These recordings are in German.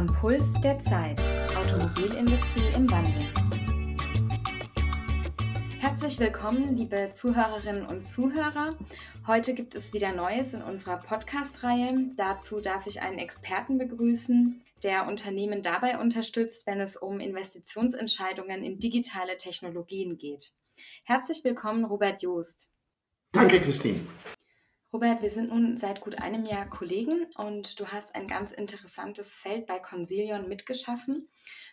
Am Puls der Zeit. Automobilindustrie im Wandel. Herzlich willkommen, liebe Zuhörerinnen und Zuhörer. Heute gibt es wieder Neues in unserer Podcast-Reihe. Dazu darf ich einen Experten begrüßen, der Unternehmen dabei unterstützt, wenn es um Investitionsentscheidungen in digitale Technologien geht. Herzlich willkommen, Robert Joost. Danke, Christine. Robert, wir sind nun seit gut einem Jahr Kollegen und du hast ein ganz interessantes Feld bei Consilion mitgeschaffen.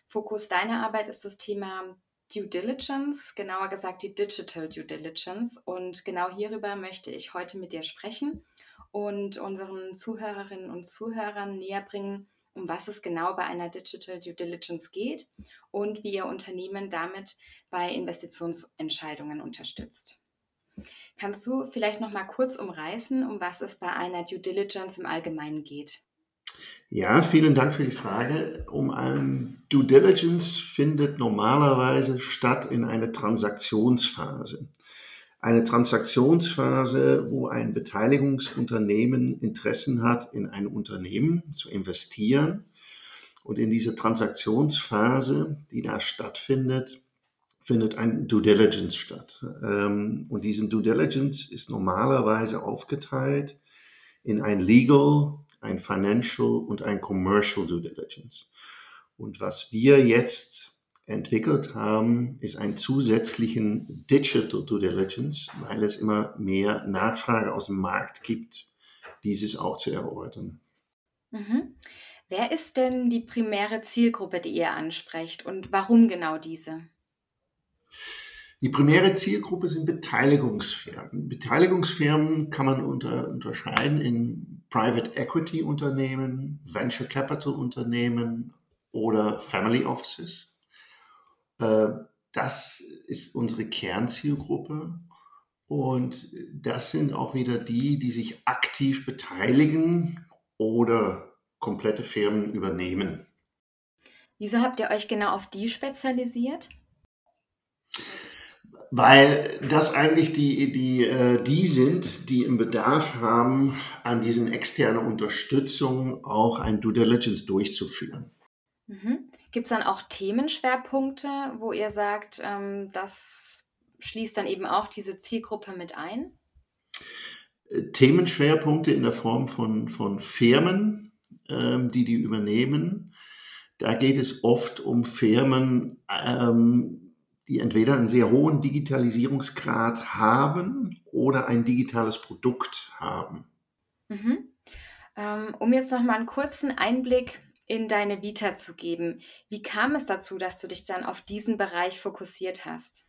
Fokus deiner Arbeit ist das Thema Due Diligence, genauer gesagt die Digital Due Diligence. Und genau hierüber möchte ich heute mit dir sprechen und unseren Zuhörerinnen und Zuhörern näher bringen, um was es genau bei einer Digital Due Diligence geht und wie ihr Unternehmen damit bei Investitionsentscheidungen unterstützt. Kannst du vielleicht noch mal kurz umreißen, um was es bei einer Due Diligence im Allgemeinen geht? Ja, vielen Dank für die Frage. Um ein Due Diligence findet normalerweise statt in einer Transaktionsphase. Eine Transaktionsphase, wo ein Beteiligungsunternehmen Interessen hat, in ein Unternehmen zu investieren. Und in dieser Transaktionsphase, die da stattfindet, findet ein Due Diligence statt. Ähm, und diesen Due Diligence ist normalerweise aufgeteilt in ein Legal, ein Financial und ein Commercial Due Diligence. Und was wir jetzt entwickelt haben, ist einen zusätzlichen Digital Due Diligence, weil es immer mehr Nachfrage aus dem Markt gibt, dieses auch zu erörtern. Mhm. Wer ist denn die primäre Zielgruppe, die ihr ansprecht und warum genau diese? Die primäre Zielgruppe sind Beteiligungsfirmen. Beteiligungsfirmen kann man unter, unterscheiden in Private Equity Unternehmen, Venture Capital Unternehmen oder Family Offices. Äh, das ist unsere Kernzielgruppe. Und das sind auch wieder die, die sich aktiv beteiligen oder komplette Firmen übernehmen. Wieso habt ihr euch genau auf die spezialisiert? Weil das eigentlich die, die, äh, die sind, die im Bedarf haben, an diesen externen Unterstützung auch ein Due Diligence durchzuführen. Mhm. Gibt es dann auch Themenschwerpunkte, wo ihr sagt, ähm, das schließt dann eben auch diese Zielgruppe mit ein? Äh, Themenschwerpunkte in der Form von, von Firmen, ähm, die die übernehmen. Da geht es oft um Firmen, ähm, die entweder einen sehr hohen Digitalisierungsgrad haben oder ein digitales Produkt haben. Mhm. Ähm, um jetzt noch mal einen kurzen Einblick in deine Vita zu geben. Wie kam es dazu, dass du dich dann auf diesen Bereich fokussiert hast?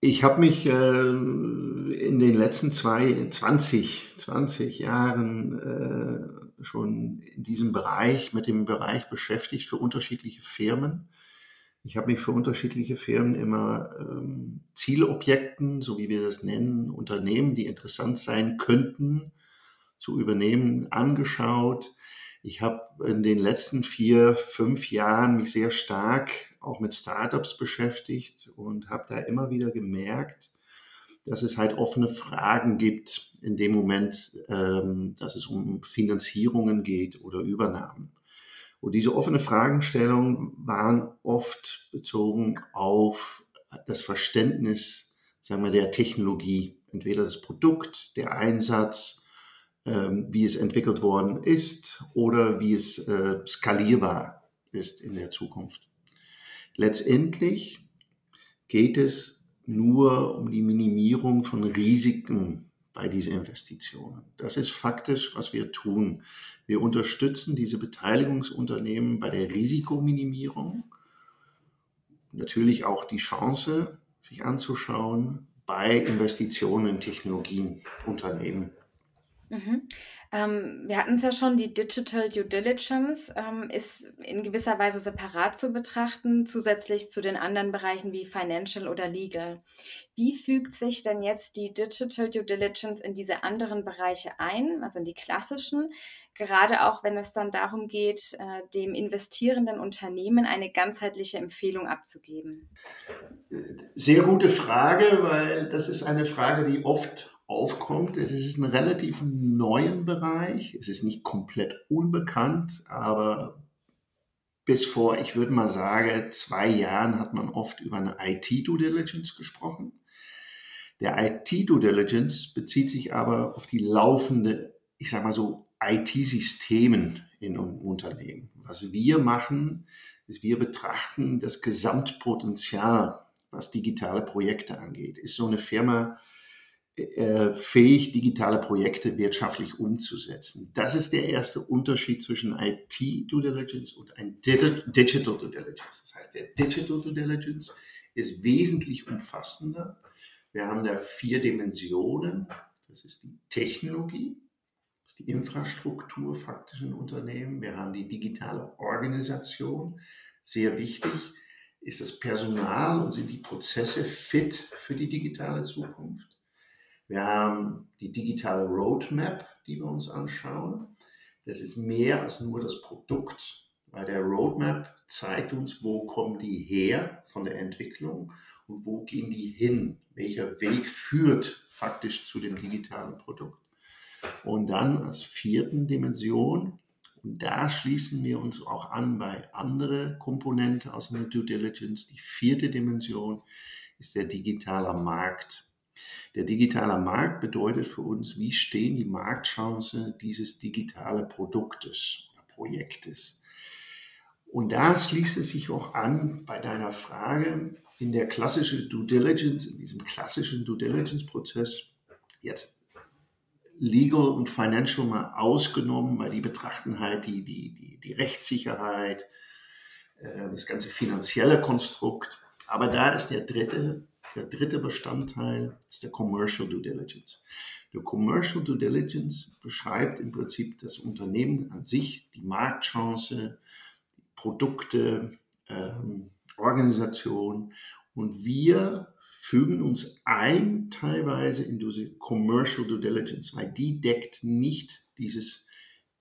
Ich habe mich äh, in den letzten zwei, 20, 20 Jahren äh, schon in diesem Bereich, mit dem Bereich beschäftigt für unterschiedliche Firmen. Ich habe mich für unterschiedliche Firmen immer ähm, Zielobjekten, so wie wir das nennen, Unternehmen, die interessant sein könnten, zu übernehmen, angeschaut. Ich habe in den letzten vier, fünf Jahren mich sehr stark auch mit Startups beschäftigt und habe da immer wieder gemerkt, dass es halt offene Fragen gibt in dem Moment, ähm, dass es um Finanzierungen geht oder Übernahmen. Und diese offene Fragestellungen waren oft bezogen auf das Verständnis, sagen wir, der Technologie. Entweder das Produkt, der Einsatz, ähm, wie es entwickelt worden ist oder wie es äh, skalierbar ist in der Zukunft. Letztendlich geht es nur um die Minimierung von Risiken bei diesen Investitionen. Das ist faktisch, was wir tun. Wir unterstützen diese Beteiligungsunternehmen bei der Risikominimierung, natürlich auch die Chance, sich anzuschauen bei Investitionen in Technologieunternehmen. Mhm. Ähm, wir hatten es ja schon, die Digital Due Diligence ähm, ist in gewisser Weise separat zu betrachten, zusätzlich zu den anderen Bereichen wie Financial oder Legal. Wie fügt sich denn jetzt die Digital Due Diligence in diese anderen Bereiche ein, also in die klassischen, gerade auch wenn es dann darum geht, äh, dem investierenden Unternehmen eine ganzheitliche Empfehlung abzugeben? Sehr gute Frage, weil das ist eine Frage, die oft aufkommt. Es ist ein relativ neuen Bereich. Es ist nicht komplett unbekannt, aber bis vor, ich würde mal sagen, zwei Jahren hat man oft über eine IT-Due Diligence gesprochen. Der IT-Due Diligence bezieht sich aber auf die laufende, ich sage mal so, IT-Systemen in einem Unternehmen. Was wir machen, ist, wir betrachten das Gesamtpotenzial, was digitale Projekte angeht. Ist so eine Firma fähig, digitale Projekte wirtschaftlich umzusetzen? Das ist der erste Unterschied zwischen IT-Due Diligence und ein Digital Due Diligence. Das heißt, der Digital Due Diligence ist wesentlich umfassender. Wir haben da vier Dimensionen. Das ist die Technologie, das ist die Infrastruktur faktisch in Unternehmen. Wir haben die digitale Organisation. Sehr wichtig ist das Personal und sind die Prozesse fit für die digitale Zukunft. Wir haben die digitale Roadmap, die wir uns anschauen. Das ist mehr als nur das Produkt, weil der Roadmap zeigt uns, wo kommen die her von der Entwicklung und wo gehen die hin, welcher Weg führt faktisch zu dem digitalen Produkt. Und dann als vierten Dimension, und da schließen wir uns auch an bei anderen Komponenten aus der Due Diligence, die vierte Dimension ist der digitale Markt. Der digitale Markt bedeutet für uns, wie stehen die Marktchancen dieses digitalen Produktes oder Projektes. Und da schließt es sich auch an bei deiner Frage in der klassischen Due Diligence, in diesem klassischen Due Diligence-Prozess, jetzt Legal und Financial mal ausgenommen, weil die betrachten halt die, die, die, die Rechtssicherheit, äh, das ganze finanzielle Konstrukt. Aber da ist der dritte der dritte Bestandteil ist der Commercial Due Diligence. Der Commercial Due Diligence beschreibt im Prinzip das Unternehmen an sich, die Marktchance, Produkte, ähm, Organisation und wir fügen uns ein teilweise in diese Commercial Due Diligence, weil die deckt nicht dieses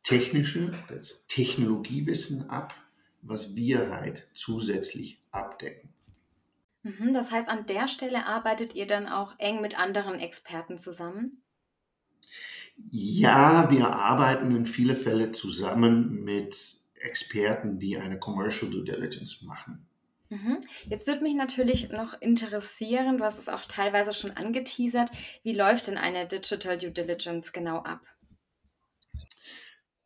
technische, das Technologiewissen ab, was wir halt zusätzlich abdecken. Mhm, das heißt, an der Stelle arbeitet ihr dann auch eng mit anderen Experten zusammen? Ja, wir arbeiten in viele Fälle zusammen mit Experten, die eine Commercial Due Diligence machen. Mhm. Jetzt würde mich natürlich noch interessieren, du hast es auch teilweise schon angeteasert, wie läuft denn eine Digital Due Diligence genau ab?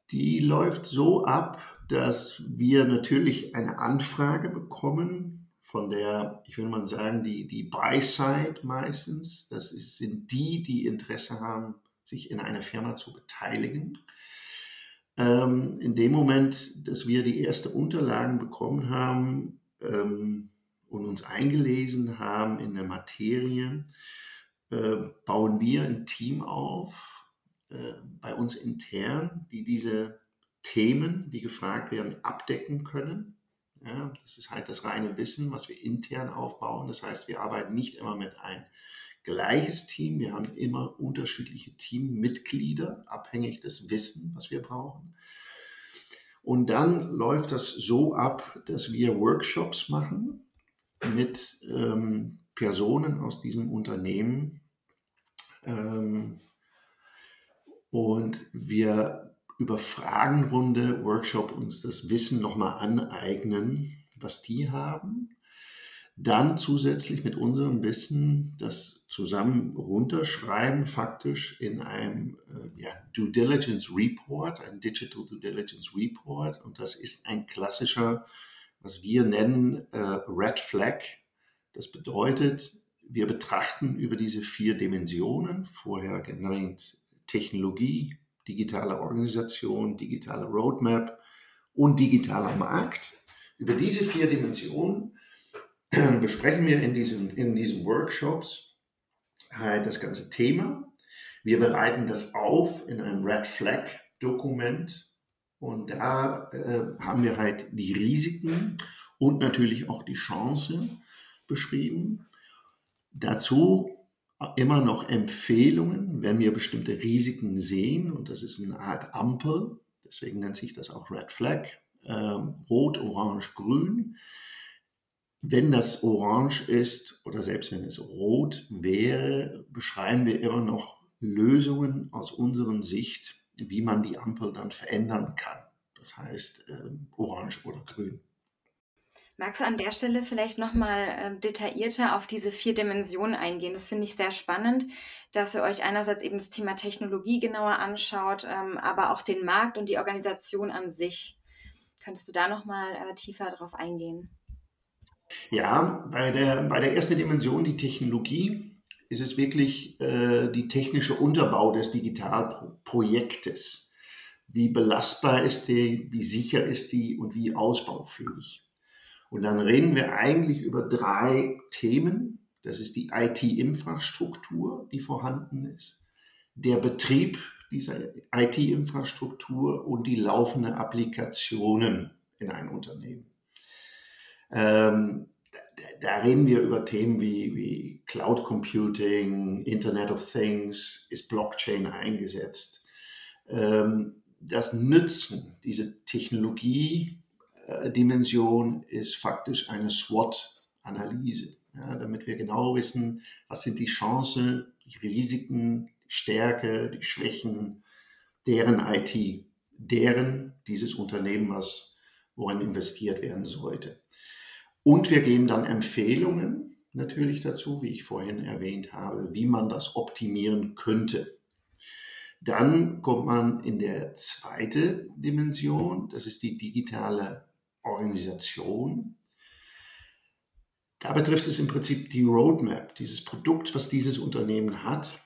Die läuft so ab, dass wir natürlich eine Anfrage bekommen von der, ich will mal sagen, die, die Buy-Side meistens. Das ist, sind die, die Interesse haben, sich in einer Firma zu beteiligen. Ähm, in dem Moment, dass wir die ersten Unterlagen bekommen haben ähm, und uns eingelesen haben in der Materie, äh, bauen wir ein Team auf, äh, bei uns intern, die diese Themen, die gefragt werden, abdecken können. Ja, das ist halt das reine Wissen, was wir intern aufbauen. Das heißt, wir arbeiten nicht immer mit ein gleiches Team. Wir haben immer unterschiedliche Teammitglieder, abhängig des Wissen, was wir brauchen. Und dann läuft das so ab, dass wir Workshops machen mit ähm, Personen aus diesem Unternehmen. Ähm, und wir über Fragenrunde, Workshop uns das Wissen nochmal aneignen, was die haben. Dann zusätzlich mit unserem Wissen das zusammen runterschreiben, faktisch in einem äh, ja, Due Diligence Report, ein Digital Due Diligence Report. Und das ist ein klassischer, was wir nennen, äh, Red Flag. Das bedeutet, wir betrachten über diese vier Dimensionen, vorher genannt Technologie, digitale Organisation, digitale Roadmap und digitaler Markt. Über diese vier Dimensionen besprechen wir in diesen, in diesen Workshops halt das ganze Thema. Wir bereiten das auf in einem Red Flag Dokument und da äh, haben wir halt die Risiken und natürlich auch die Chancen beschrieben. Dazu immer noch Empfehlungen, wenn wir bestimmte Risiken sehen. Und das ist eine Art Ampel, deswegen nennt sich das auch Red Flag, ähm, rot, orange, grün. Wenn das orange ist oder selbst wenn es rot wäre, beschreiben wir immer noch Lösungen aus unserer Sicht, wie man die Ampel dann verändern kann. Das heißt ähm, orange oder grün. Magst du an der Stelle vielleicht nochmal äh, detaillierter auf diese vier Dimensionen eingehen? Das finde ich sehr spannend, dass ihr euch einerseits eben das Thema Technologie genauer anschaut, ähm, aber auch den Markt und die Organisation an sich. Könntest du da nochmal äh, tiefer drauf eingehen? Ja, bei der, bei der ersten Dimension, die Technologie, ist es wirklich äh, die technische Unterbau des Digitalprojektes. Wie belastbar ist die, wie sicher ist die und wie ausbaufähig. Und dann reden wir eigentlich über drei Themen. Das ist die IT-Infrastruktur, die vorhanden ist, der Betrieb dieser IT-Infrastruktur und die laufenden Applikationen in einem Unternehmen. Ähm, da, reden wir über Themen wie, wie Cloud Computing, Internet of Things, ist Blockchain eingesetzt. Ähm, das Nützen, diese Technologiedimension ist faktisch eine SWOT-Analyse, ja, damit wir genau wissen, was sind die Chancen, die Risiken, die Stärke, die Schwächen deren IT, deren dieses Unternehmen, was worin investiert werden sollte. Und wir geben dann Empfehlungen natürlich dazu, wie ich vorhin erwähnt habe, wie man das optimieren könnte. Dann kommt man in der zweite Dimension, das ist die digitale Organisation. Da betrifft es im Prinzip die Roadmap, dieses Produkt, was dieses Unternehmen hat,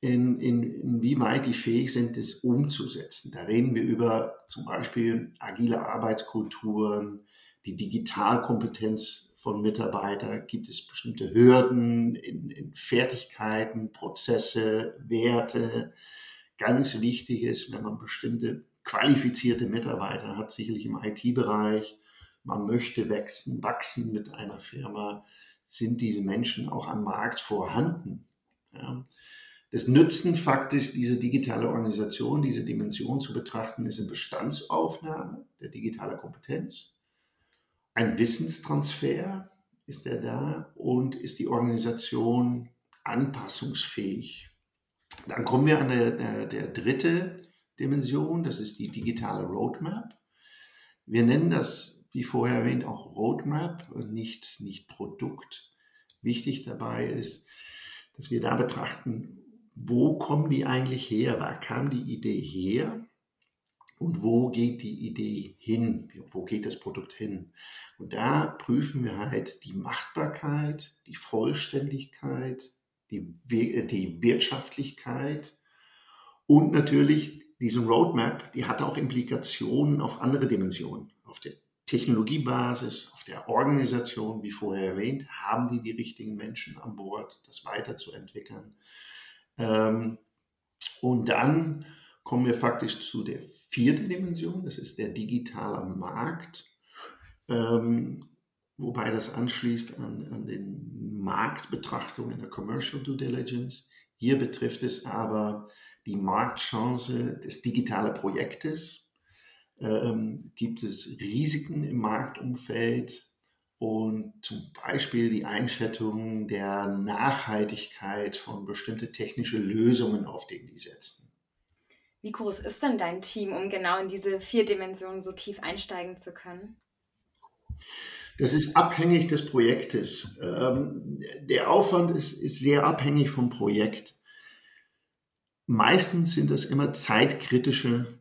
in, in, inwieweit die fähig sind, es umzusetzen. Da reden wir über zum Beispiel agile Arbeitskulturen, die Digitalkompetenz von Mitarbeitern, gibt es bestimmte Hürden in, in Fertigkeiten, Prozesse, Werte. Ganz wichtig ist, wenn man bestimmte qualifizierte Mitarbeiter hat, sicherlich im IT-Bereich, man möchte wachsen, wachsen mit einer Firma, sind diese Menschen auch am Markt vorhanden. Ja. Das Nützen faktisch, diese digitale Organisation, diese Dimension zu betrachten, ist eine Bestandsaufnahme der digitalen Kompetenz ein Wissenstransfer ist er da und ist die Organisation anpassungsfähig. Dann kommen wir an der, der, der dritte Dimension, das ist die digitale Roadmap. Wir nennen das, wie vorher erwähnt, auch Roadmap und nicht, nicht Produkt. Wichtig dabei ist, dass wir da betrachten, wo kommen die eigentlich her? Wo kam die Idee her? und wo geht die Idee hin, wo geht das Produkt hin. Und da prüfen wir halt die Machbarkeit, die Vollständigkeit, die, die Wirtschaftlichkeit und natürlich diese Roadmap, die hat auch Implikationen auf andere Dimensionen, auf der Technologiebasis, auf der Organisation, wie vorher erwähnt, haben die die richtigen Menschen an Bord, das weiterzuentwickeln. Ähm, und dann kommen wir faktisch zu der vierten Dimension, das ist der digitale Markt, ähm, wobei das anschließt an, an den Marktbetrachtung in der Commercial Due Diligence. Hier betrifft es aber die Marktchance des digitalen Projektes. Ähm, gibt es Risiken im Marktumfeld und zum Beispiel die Einschätzung der Nachhaltigkeit von bestimmten technischen Lösungen, auf denen die setzen. Wie groß ist denn dein Team, um genau in diese vier Dimensionen so tief einsteigen zu können? Das ist abhängig des Projektes. Ähm, der Aufwand ist, ist sehr abhängig vom Projekt. Meistens sind das immer zeitkritische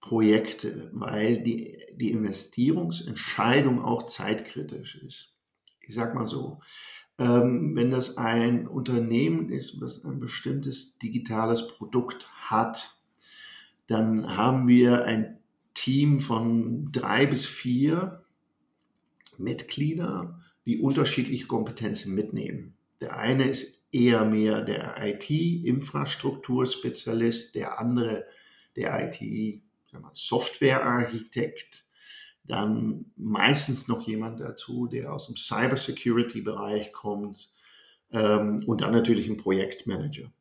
Projekte, weil die, die Investierungsentscheidung auch zeitkritisch ist. Ich sage mal so, ähm, wenn das ein Unternehmen ist, was ein bestimmtes digitales Produkt hat, dann haben wir ein Team von drei bis vier Mitglieder, die unterschiedliche Kompetenzen mitnehmen. Der eine ist eher mehr der IT-Infrastrukturspezialist, der andere der IT-Softwarearchitekt, dann meistens noch jemand dazu, der aus dem Cybersecurity-Bereich kommt ähm, und dann natürlich ein Projektmanager.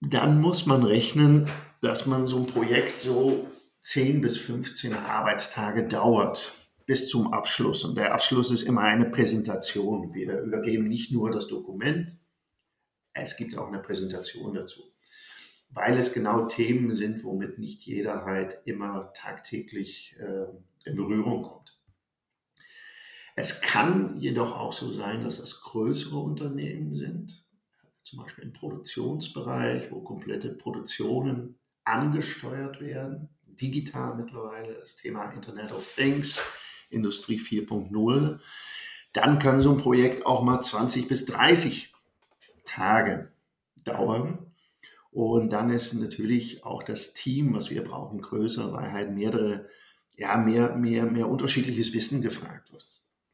Dann muss man rechnen, dass man so ein Projekt so 10 bis 15 Arbeitstage dauert bis zum Abschluss. Und der Abschluss ist immer eine Präsentation. Wir übergeben nicht nur das Dokument, es gibt auch eine Präsentation dazu. Weil es genau Themen sind, womit nicht jeder halt immer tagtäglich äh, in Berührung kommt. Es kann jedoch auch so sein, dass das größere Unternehmen sind, zum Beispiel im Produktionsbereich, wo komplette Produktionen angesteuert werden, digital mittlerweile, das Thema Internet of Things, Industrie 4.0. Dann kann so ein Projekt auch mal 20 bis 30 Tage dauern. Und dann ist natürlich auch das Team, was wir brauchen, größer, weil halt mehrere, ja, mehr, mehr, mehr unterschiedliches Wissen gefragt wird.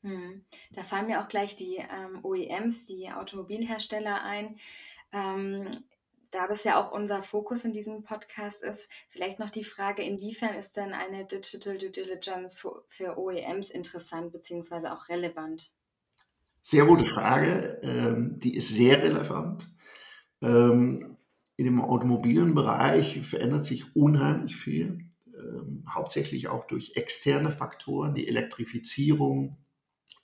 Hm. Da fallen mir auch gleich die ähm, OEMs, die Automobilhersteller ein. Ähm, da das ja auch unser Fokus in diesem Podcast ist, vielleicht noch die Frage, inwiefern ist denn eine Digital Due Diligence für, für OEMs interessant bzw. auch relevant? Sehr gute Frage. Ähm, die ist sehr relevant. Ähm, in dem automobilen Bereich verändert sich unheimlich viel, ähm, hauptsächlich auch durch externe Faktoren, die Elektrifizierung,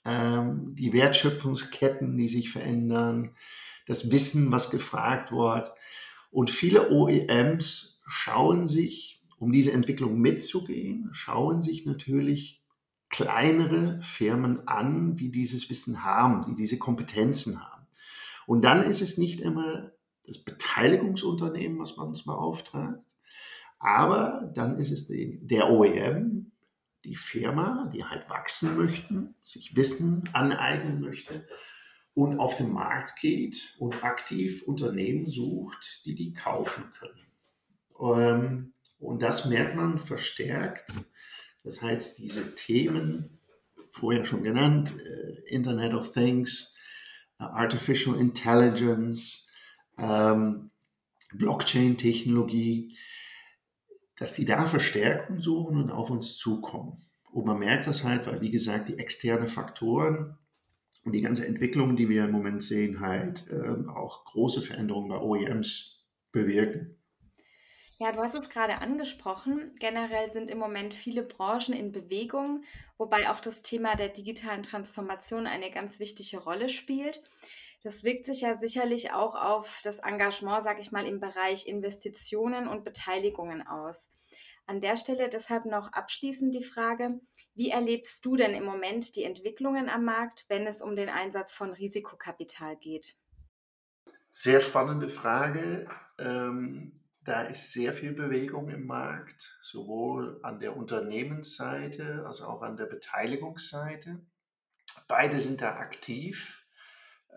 ähm, die Wertschöpfungsketten, die sich verändern, das Wissen, was gefragt wird. Und viele OEMs schauen sich, um diese Entwicklung mitzugehen, schauen sich natürlich kleinere Firmen an, die dieses Wissen haben, die diese Kompetenzen haben. Und dann ist es nicht immer das Beteiligungsunternehmen, was man uns beauftragt, aber dann ist es der OEM, die Firma, die halt wachsen möchten, sich Wissen aneignen möchte und auf den Markt geht und aktiv Unternehmen sucht, die die kaufen können. Ähm, und das merkt man verstärkt. Das heißt, diese Themen, vorher schon genannt, äh, Internet of Things, äh, Artificial Intelligence, ähm, Blockchain-Technologie, dass die da Verstärkung suchen und auf uns zukommen. Und man merkt das halt, weil, wie gesagt, die externen Faktoren und die ganze Entwicklung, die wir im Moment sehen, halt ähm, auch große Veränderungen bei OEMs bewirken. Ja, du hast es gerade angesprochen. Generell sind im Moment viele Branchen in Bewegung, wobei auch das Thema der digitalen Transformation eine ganz wichtige Rolle spielt. Das wirkt sich ja sicherlich auch auf das Engagement, sage ich mal, im Bereich Investitionen und Beteiligungen aus. An der Stelle deshalb noch abschließend die Frage, wie erlebst du denn im Moment die Entwicklungen am Markt, wenn es um den Einsatz von Risikokapital geht? Sehr spannende Frage. Ähm, da ist sehr viel Bewegung im Markt, sowohl an der Unternehmensseite als auch an der Beteiligungsseite. Beide sind da aktiv.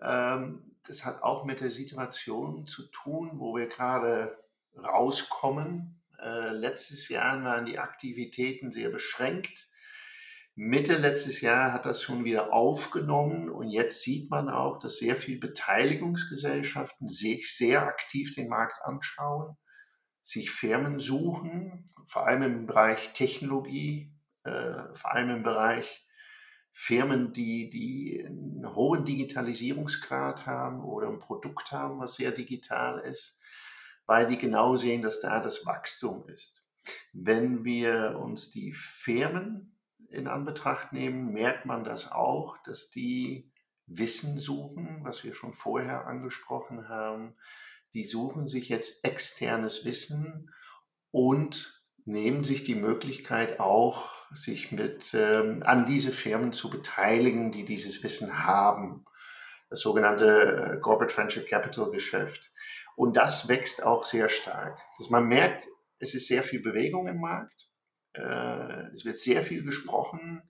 Ähm, das hat auch mit der Situation zu tun, wo wir gerade rauskommen. Äh, letztes Jahr waren die Aktivitäten sehr beschränkt. Mitte letztes Jahr hat das schon wieder aufgenommen und jetzt sieht man auch, dass sehr viele Beteiligungsgesellschaften sich sehr aktiv den Markt anschauen, sich Firmen suchen, vor allem im Bereich Technologie, äh, vor allem im Bereich Firmen, die, die einen hohen Digitalisierungsgrad haben oder ein Produkt haben, was sehr digital ist, weil die genau sehen, dass da das Wachstum ist. Wenn wir uns die Firmen in Anbetracht nehmen, merkt man das auch, dass die Wissen suchen, was wir schon vorher angesprochen haben. Die suchen sich jetzt externes Wissen und nehmen sich die Möglichkeit auch, sich mit ähm, an diese Firmen zu beteiligen, die dieses Wissen haben. Das sogenannte äh, Corporate Venture Capital Geschäft. Und das wächst auch sehr stark. Dass man merkt, es ist sehr viel Bewegung im Markt. Äh, es wird sehr viel gesprochen.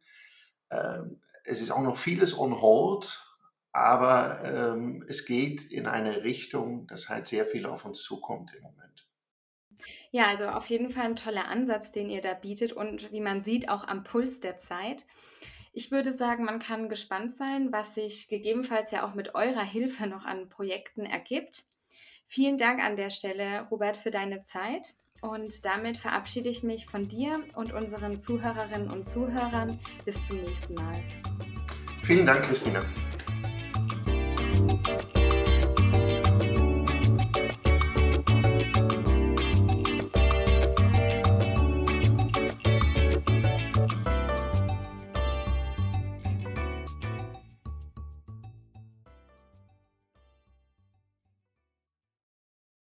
Ähm, es ist auch noch vieles on hold, aber ähm, es geht in eine Richtung, dass halt sehr viel auf uns zukommt im Moment. Ja, also auf jeden Fall ein toller Ansatz, den ihr da bietet und wie man sieht, auch am Puls der Zeit. Ich würde sagen, man kann gespannt sein, was sich gegebenenfalls ja auch mit eurer Hilfe noch an Projekten ergibt. Vielen Dank an der Stelle, Robert, für deine Zeit. Und damit verabschiede ich mich von dir und unseren Zuhörerinnen und Zuhörern. Bis zum nächsten Mal. Vielen Dank, Christina.